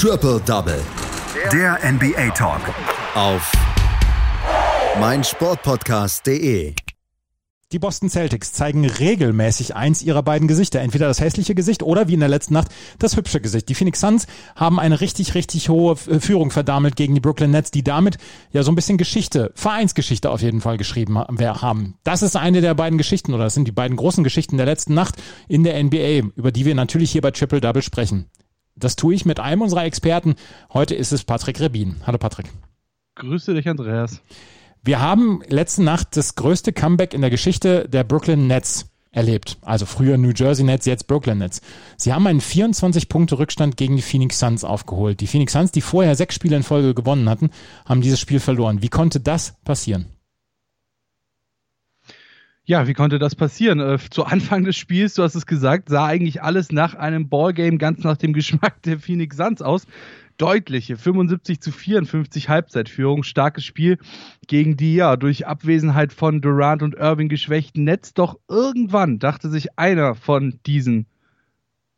Triple Double. Der NBA Talk. Auf meinsportpodcast.de. Die Boston Celtics zeigen regelmäßig eins ihrer beiden Gesichter. Entweder das hässliche Gesicht oder wie in der letzten Nacht das hübsche Gesicht. Die Phoenix Suns haben eine richtig, richtig hohe Führung verdammelt gegen die Brooklyn Nets, die damit ja so ein bisschen Geschichte, Vereinsgeschichte auf jeden Fall geschrieben haben. Das ist eine der beiden Geschichten oder das sind die beiden großen Geschichten der letzten Nacht in der NBA, über die wir natürlich hier bei Triple Double sprechen. Das tue ich mit einem unserer Experten. Heute ist es Patrick Rebin. Hallo Patrick. Grüße dich, Andreas. Wir haben letzte Nacht das größte Comeback in der Geschichte der Brooklyn Nets erlebt. Also früher New Jersey Nets, jetzt Brooklyn Nets. Sie haben einen 24-Punkte-Rückstand gegen die Phoenix Suns aufgeholt. Die Phoenix Suns, die vorher sechs Spiele in Folge gewonnen hatten, haben dieses Spiel verloren. Wie konnte das passieren? Ja, wie konnte das passieren? Äh, zu Anfang des Spiels, du hast es gesagt, sah eigentlich alles nach einem Ballgame ganz nach dem Geschmack der Phoenix Suns aus deutliche 75 zu 54 Halbzeitführung. Starkes Spiel gegen die ja durch Abwesenheit von Durant und Irving geschwächten Netz. Doch irgendwann dachte sich einer von diesen,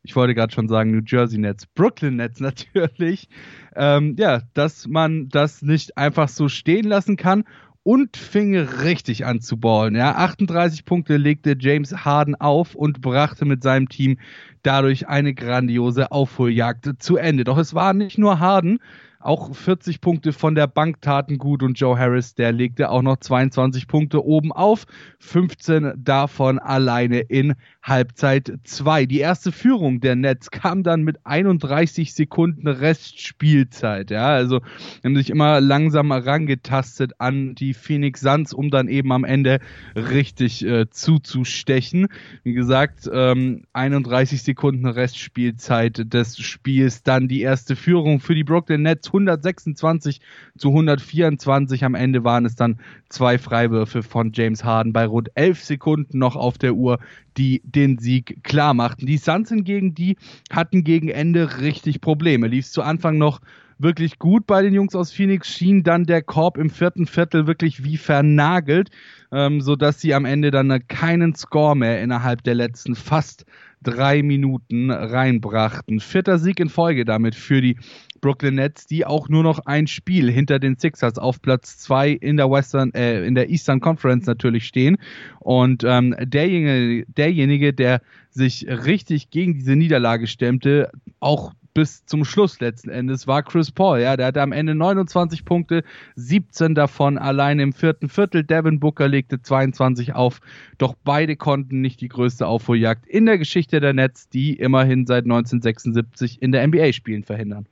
ich wollte gerade schon sagen New Jersey Nets, Brooklyn Nets natürlich, ähm, ja, dass man das nicht einfach so stehen lassen kann und fing richtig an zu ballen. Ja, 38 Punkte legte James Harden auf und brachte mit seinem Team dadurch eine grandiose Aufholjagd zu Ende. Doch es war nicht nur Harden, auch 40 Punkte von der Bank taten gut und Joe Harris, der legte auch noch 22 Punkte oben auf, 15 davon alleine in Halbzeit 2. Die erste Führung der Nets kam dann mit 31 Sekunden Restspielzeit. Ja, also haben sich immer langsam herangetastet an die Phoenix Suns, um dann eben am Ende richtig äh, zuzustechen. Wie gesagt, ähm, 31 Sekunden Restspielzeit des Spiels, dann die erste Führung für die Brooklyn Nets 126 zu 124. Am Ende waren es dann zwei Freiwürfe von James Harden bei rund 11 Sekunden noch auf der Uhr, die den Sieg klar machten. Die Suns hingegen, die hatten gegen Ende richtig Probleme. Lief es zu Anfang noch wirklich gut bei den Jungs aus Phoenix, schien dann der Korb im vierten Viertel wirklich wie vernagelt, ähm, sodass sie am Ende dann keinen Score mehr innerhalb der letzten fast drei Minuten reinbrachten. Vierter Sieg in Folge damit für die Brooklyn Nets, die auch nur noch ein Spiel hinter den Sixers auf Platz zwei in der Western, äh, in der Eastern Conference natürlich stehen. Und ähm, derjenige, derjenige, der sich richtig gegen diese Niederlage stemmte, auch bis zum Schluss letzten Endes war Chris Paul. Ja, der hatte am Ende 29 Punkte, 17 davon allein im vierten Viertel. Devin Booker legte 22 auf. Doch beide konnten nicht die größte Aufholjagd in der Geschichte der Nets, die immerhin seit 1976 in der NBA spielen, verhindern.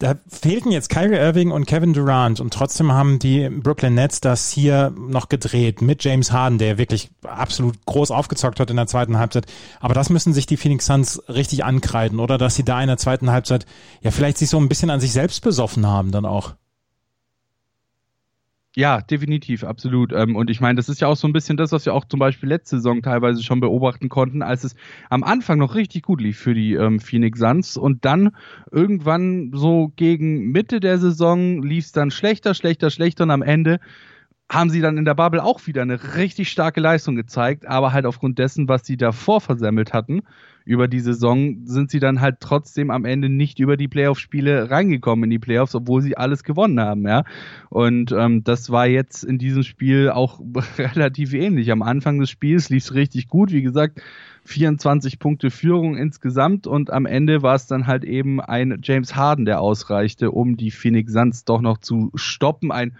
Da fehlten jetzt Kyrie Irving und Kevin Durant und trotzdem haben die Brooklyn Nets das hier noch gedreht mit James Harden, der wirklich absolut groß aufgezockt hat in der zweiten Halbzeit. Aber das müssen sich die Phoenix Suns richtig ankreiden, oder? Dass sie da in der zweiten Halbzeit ja vielleicht sich so ein bisschen an sich selbst besoffen haben dann auch. Ja, definitiv, absolut. Ähm, und ich meine, das ist ja auch so ein bisschen das, was wir auch zum Beispiel letzte Saison teilweise schon beobachten konnten, als es am Anfang noch richtig gut lief für die ähm, Phoenix Suns und dann irgendwann so gegen Mitte der Saison lief es dann schlechter, schlechter, schlechter und am Ende haben sie dann in der Bubble auch wieder eine richtig starke Leistung gezeigt, aber halt aufgrund dessen, was sie davor versemmelt hatten, über die Saison sind sie dann halt trotzdem am Ende nicht über die Playoff-Spiele reingekommen in die Playoffs, obwohl sie alles gewonnen haben, ja. Und ähm, das war jetzt in diesem Spiel auch relativ ähnlich. Am Anfang des Spiels lief es richtig gut, wie gesagt, 24 Punkte Führung insgesamt und am Ende war es dann halt eben ein James Harden, der ausreichte, um die Phoenix Suns doch noch zu stoppen. Ein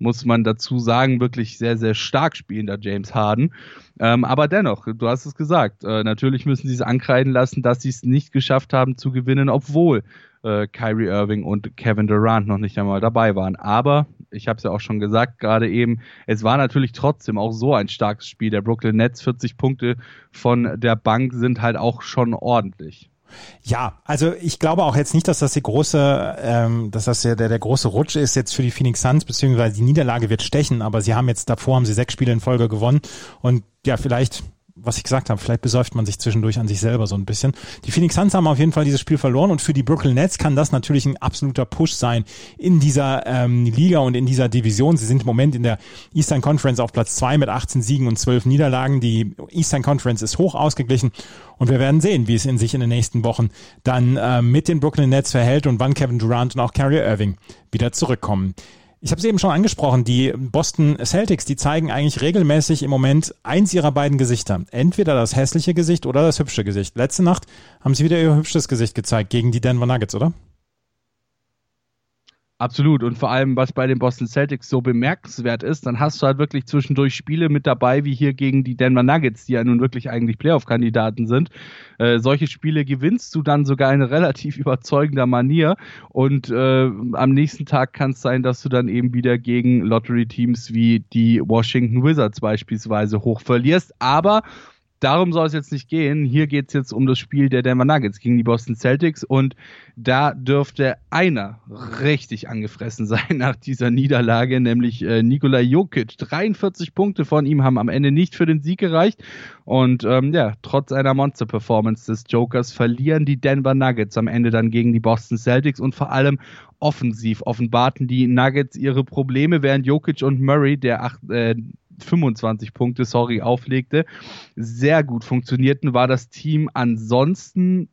muss man dazu sagen, wirklich sehr, sehr stark spielender James Harden. Ähm, aber dennoch, du hast es gesagt, äh, natürlich müssen sie es ankreiden lassen, dass sie es nicht geschafft haben zu gewinnen, obwohl äh, Kyrie Irving und Kevin Durant noch nicht einmal dabei waren. Aber ich habe es ja auch schon gesagt, gerade eben, es war natürlich trotzdem auch so ein starkes Spiel. Der Brooklyn Nets 40 Punkte von der Bank sind halt auch schon ordentlich. Ja, also ich glaube auch jetzt nicht, dass das die große, ähm, dass das der, der, große Rutsch ist jetzt für die Phoenix Suns, beziehungsweise die Niederlage wird stechen, aber sie haben jetzt davor, haben sie sechs Spiele in Folge gewonnen und ja, vielleicht was ich gesagt habe, vielleicht besäuft man sich zwischendurch an sich selber so ein bisschen. Die Phoenix Suns haben auf jeden Fall dieses Spiel verloren und für die Brooklyn Nets kann das natürlich ein absoluter Push sein in dieser ähm, Liga und in dieser Division. Sie sind im Moment in der Eastern Conference auf Platz zwei mit 18 Siegen und 12 Niederlagen. Die Eastern Conference ist hoch ausgeglichen und wir werden sehen, wie es in sich in den nächsten Wochen dann äh, mit den Brooklyn Nets verhält und wann Kevin Durant und auch Kyrie Irving wieder zurückkommen. Ich habe es eben schon angesprochen, die Boston Celtics, die zeigen eigentlich regelmäßig im Moment eins ihrer beiden Gesichter. Entweder das hässliche Gesicht oder das hübsche Gesicht. Letzte Nacht haben sie wieder ihr hübsches Gesicht gezeigt gegen die Denver Nuggets, oder? Absolut. Und vor allem, was bei den Boston Celtics so bemerkenswert ist, dann hast du halt wirklich zwischendurch Spiele mit dabei, wie hier gegen die Denver Nuggets, die ja nun wirklich eigentlich Playoff-Kandidaten sind. Äh, solche Spiele gewinnst du dann sogar in relativ überzeugender Manier. Und äh, am nächsten Tag kann es sein, dass du dann eben wieder gegen Lottery-Teams wie die Washington Wizards beispielsweise hoch verlierst. Aber darum soll es jetzt nicht gehen. Hier geht es jetzt um das Spiel der Denver Nuggets gegen die Boston Celtics und da dürfte einer richtig angefressen sein nach dieser Niederlage, nämlich äh, Nikola Jokic. 43 Punkte von ihm haben am Ende nicht für den Sieg gereicht und ähm, ja, trotz einer Monster-Performance des Jokers verlieren die Denver Nuggets am Ende dann gegen die Boston Celtics und vor allem offensiv offenbarten die Nuggets ihre Probleme, während Jokic und Murray, der acht, äh, 25 Punkte, sorry, auflegte, sehr gut funktionierten, war das Team. Ansonsten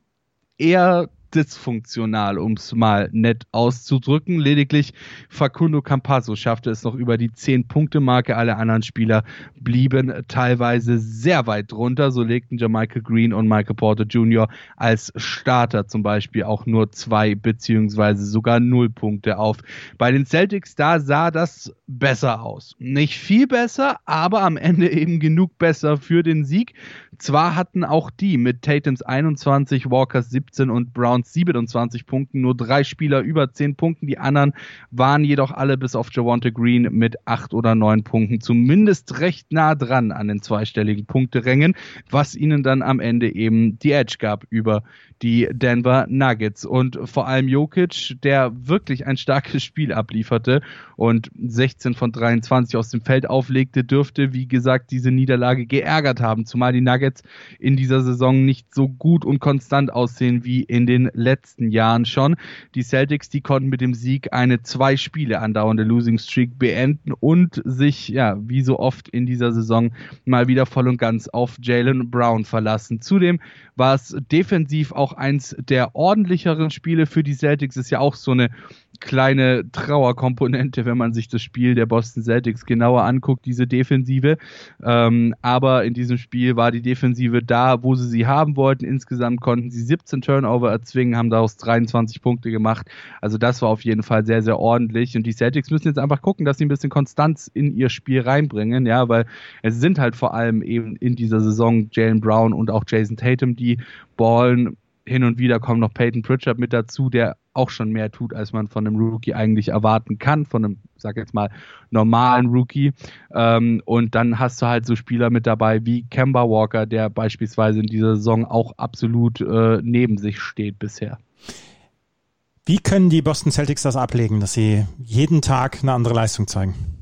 eher dysfunktional, um es mal nett auszudrücken. Lediglich Facundo Campasso schaffte es noch über die 10-Punkte-Marke. Alle anderen Spieler blieben teilweise sehr weit drunter. So legten Jermichael Green und Michael Porter Jr. als Starter zum Beispiel auch nur zwei beziehungsweise sogar null Punkte auf. Bei den Celtics, da sah das besser aus. Nicht viel besser, aber am Ende eben genug besser für den Sieg. Zwar hatten auch die mit Tatums 21, Walkers 17 und Browns 27 Punkten nur drei Spieler über 10 Punkten. Die anderen waren jedoch alle bis auf Javante Green mit 8 oder 9 Punkten zumindest recht nah dran an den zweistelligen Punkterängen, was ihnen dann am Ende eben die Edge gab über die Denver Nuggets. Und vor allem Jokic, der wirklich ein starkes Spiel ablieferte und 16 von 23 aus dem Feld auflegte, dürfte, wie gesagt, diese Niederlage geärgert haben, zumal die Nuggets in dieser Saison nicht so gut und konstant aussehen wie in den letzten Jahren schon. Die Celtics, die konnten mit dem Sieg eine zwei Spiele andauernde Losing Streak beenden und sich, ja, wie so oft in dieser Saison mal wieder voll und ganz auf Jalen Brown verlassen. Zudem war es defensiv auch eins der ordentlicheren Spiele für die Celtics. Ist ja auch so eine kleine Trauerkomponente, wenn man sich das Spiel der Boston Celtics genauer anguckt, diese Defensive. Ähm, aber in diesem Spiel war die Defensive da, wo sie sie haben wollten. Insgesamt konnten sie 17 Turnover erzwingen, haben daraus 23 Punkte gemacht. Also das war auf jeden Fall sehr, sehr ordentlich. Und die Celtics müssen jetzt einfach gucken, dass sie ein bisschen Konstanz in ihr Spiel reinbringen, ja, weil es sind halt vor allem eben in dieser Saison Jalen Brown und auch Jason Tatum, die ballen hin und wieder kommt noch Peyton Pritchard mit dazu, der auch schon mehr tut, als man von einem Rookie eigentlich erwarten kann, von einem, sag jetzt mal, normalen Rookie. Ähm, und dann hast du halt so Spieler mit dabei wie Kemba Walker, der beispielsweise in dieser Saison auch absolut äh, neben sich steht bisher. Wie können die Boston Celtics das ablegen, dass sie jeden Tag eine andere Leistung zeigen?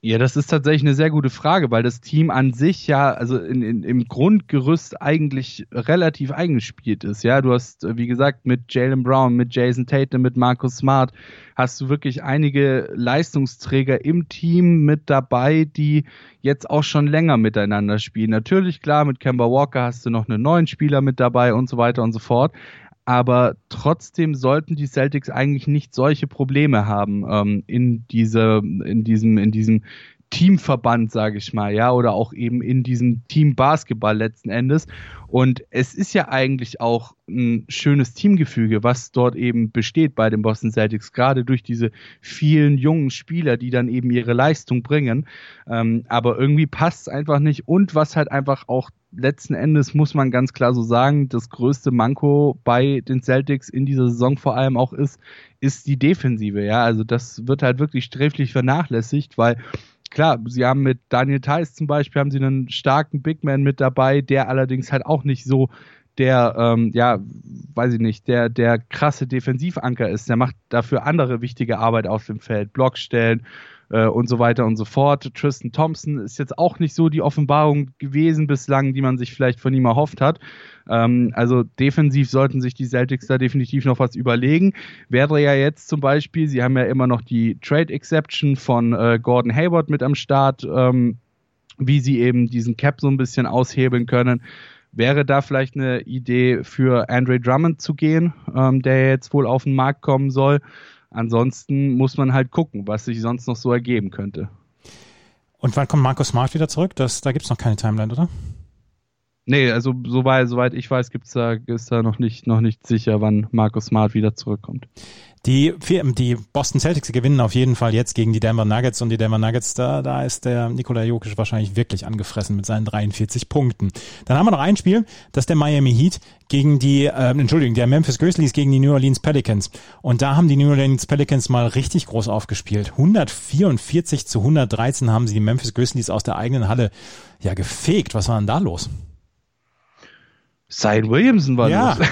Ja, das ist tatsächlich eine sehr gute Frage, weil das Team an sich ja, also in, in, im Grundgerüst eigentlich relativ eingespielt ist. Ja, du hast, wie gesagt, mit Jalen Brown, mit Jason Tatum, mit Marcus Smart, hast du wirklich einige Leistungsträger im Team mit dabei, die jetzt auch schon länger miteinander spielen. Natürlich, klar, mit Kemba Walker hast du noch einen neuen Spieler mit dabei und so weiter und so fort aber trotzdem sollten die Celtics eigentlich nicht solche Probleme haben ähm, in diese, in diesem, in diesem Teamverband, sage ich mal, ja, oder auch eben in diesem Team Basketball letzten Endes. Und es ist ja eigentlich auch ein schönes Teamgefüge, was dort eben besteht bei den Boston Celtics, gerade durch diese vielen jungen Spieler, die dann eben ihre Leistung bringen. Ähm, aber irgendwie passt es einfach nicht. Und was halt einfach auch letzten Endes muss man ganz klar so sagen, das größte Manko bei den Celtics in dieser Saison vor allem auch ist, ist die Defensive. Ja, also das wird halt wirklich sträflich vernachlässigt, weil klar, sie haben mit Daniel Theiss zum Beispiel haben sie einen starken Big Man mit dabei, der allerdings halt auch nicht so der, ähm, ja, weiß ich nicht, der, der krasse Defensivanker ist. Der macht dafür andere wichtige Arbeit auf dem Feld, Blockstellen äh, und so weiter und so fort. Tristan Thompson ist jetzt auch nicht so die Offenbarung gewesen bislang, die man sich vielleicht von ihm erhofft hat. Ähm, also defensiv sollten sich die Celtics da definitiv noch was überlegen. Wäre ja jetzt zum Beispiel, sie haben ja immer noch die Trade Exception von äh, Gordon Hayward mit am Start, ähm, wie sie eben diesen Cap so ein bisschen aushebeln können. Wäre da vielleicht eine Idee für Andre Drummond zu gehen, ähm, der jetzt wohl auf den Markt kommen soll? Ansonsten muss man halt gucken, was sich sonst noch so ergeben könnte. Und wann kommt Markus Smart wieder zurück? Das, da gibt es noch keine Timeline, oder? Nee, also soweit, soweit ich weiß, gibt's da, ist da noch nicht, noch nicht sicher, wann Markus Smart wieder zurückkommt. Die, die Boston Celtics gewinnen auf jeden Fall jetzt gegen die Denver Nuggets und die Denver Nuggets, da, da ist der Nikola Jokic wahrscheinlich wirklich angefressen mit seinen 43 Punkten. Dann haben wir noch ein Spiel, das ist der Miami Heat gegen die, äh, Entschuldigung, der Memphis Grizzlies gegen die New Orleans Pelicans. Und da haben die New Orleans Pelicans mal richtig groß aufgespielt. 144 zu 113 haben sie die Memphis Grizzlies aus der eigenen Halle ja gefegt. Was war denn da los? Sein Williamson war ja. los.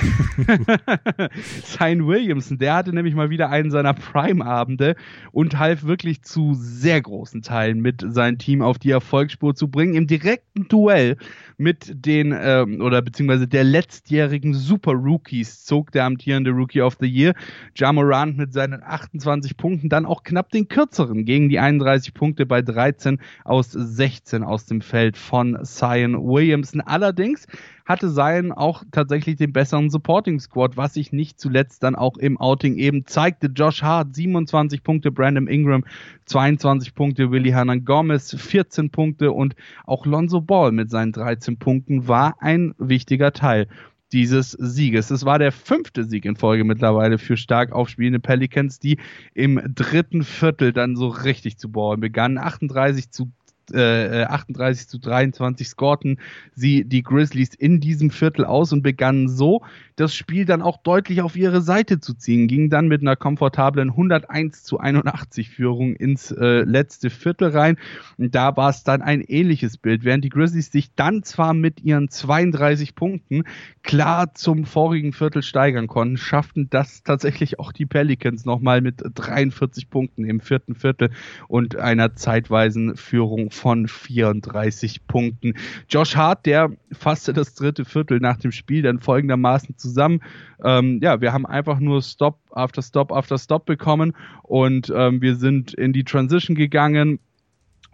Sein Williamson, der hatte nämlich mal wieder einen seiner Prime-Abende und half wirklich zu sehr großen Teilen mit, sein Team auf die Erfolgsspur zu bringen. Im direkten Duell mit den, ähm, oder beziehungsweise der letztjährigen Super Rookies zog der amtierende Rookie of the Year, Jamorant mit seinen 28 Punkten, dann auch knapp den kürzeren gegen die 31 Punkte bei 13 aus 16 aus dem Feld von Zion Williamson. Allerdings hatte Zion auch tatsächlich den besseren Supporting Squad, was sich nicht zuletzt dann auch im Outing eben zeigte. Josh Hart 27 Punkte, Brandon Ingram 22 Punkte, Willie Hernan Gomez 14 Punkte und auch Lonzo Ball mit seinen 13 Punkten war ein wichtiger Teil dieses Sieges. Es war der fünfte Sieg in Folge mittlerweile für stark aufspielende Pelicans, die im dritten Viertel dann so richtig zu ballen begannen. 38 zu äh, 38 äh, zu 23 scorten sie die Grizzlies in diesem Viertel aus und begannen so das Spiel dann auch deutlich auf ihre Seite zu ziehen, ging dann mit einer komfortablen 101 zu 81 Führung ins äh, letzte Viertel rein. Und da war es dann ein ähnliches Bild, während die Grizzlies sich dann zwar mit ihren 32 Punkten klar zum vorigen Viertel steigern konnten, schafften das tatsächlich auch die Pelicans nochmal mit 43 Punkten im vierten Viertel und einer zeitweisen Führung von 34 Punkten. Josh Hart, der fasste das dritte Viertel nach dem Spiel dann folgendermaßen zusammen. Ähm, ja, wir haben einfach nur Stop after Stop after Stop bekommen und ähm, wir sind in die Transition gegangen.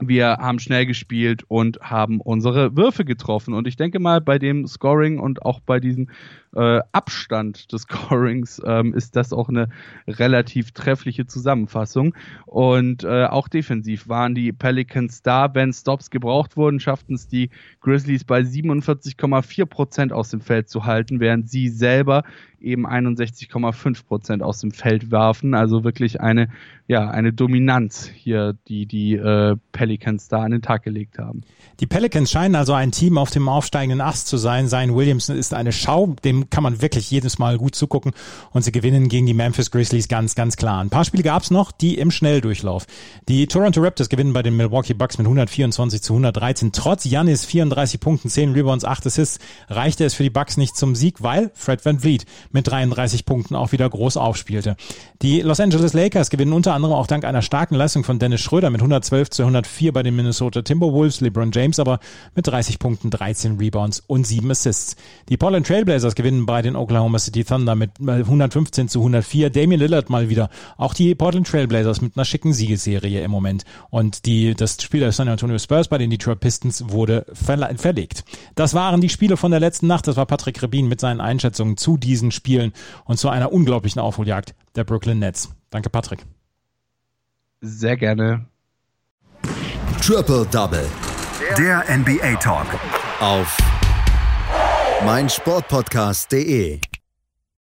Wir haben schnell gespielt und haben unsere Würfe getroffen. Und ich denke mal, bei dem Scoring und auch bei diesem äh, Abstand des Scorings ähm, ist das auch eine relativ treffliche Zusammenfassung. Und äh, auch defensiv waren die Pelicans da. Wenn Stops gebraucht wurden, schafften es die Grizzlies bei 47,4 Prozent aus dem Feld zu halten, während sie selber eben 61,5 Prozent aus dem Feld werfen. Also wirklich eine, ja, eine Dominanz hier, die die äh, Pelicans da an den Tag gelegt haben. Die Pelicans scheinen also ein Team auf dem aufsteigenden Ast zu sein. Sein Williamson ist eine Schau, dem kann man wirklich jedes Mal gut zugucken und sie gewinnen gegen die Memphis Grizzlies ganz, ganz klar. Ein paar Spiele gab es noch, die im Schnelldurchlauf. Die Toronto Raptors gewinnen bei den Milwaukee Bucks mit 124 zu 113. Trotz Janis 34 Punkten, 10 Rebounds, 8 Assists reichte es für die Bucks nicht zum Sieg, weil Fred Van Vliet mit 33 Punkten auch wieder groß aufspielte. Die Los Angeles Lakers gewinnen unter anderem auch dank einer starken Leistung von Dennis Schröder mit 112 zu 104 bei den Minnesota Timberwolves, LeBron James aber mit 30 Punkten, 13 Rebounds und 7 Assists. Die Portland Trailblazers gewinnen bei den Oklahoma City Thunder mit 115 zu 104. Damian Lillard mal wieder. Auch die Portland Trailblazers mit einer schicken Siegesserie im Moment. Und die, das Spiel der San Antonio Spurs bei den Detroit Pistons wurde verlegt. Das waren die Spiele von der letzten Nacht. Das war Patrick Rebin mit seinen Einschätzungen zu diesen Spielen und zu einer unglaublichen Aufholjagd der Brooklyn Nets. Danke, Patrick. Sehr gerne. Triple Double. Der NBA Talk. Auf meinsportpodcast.de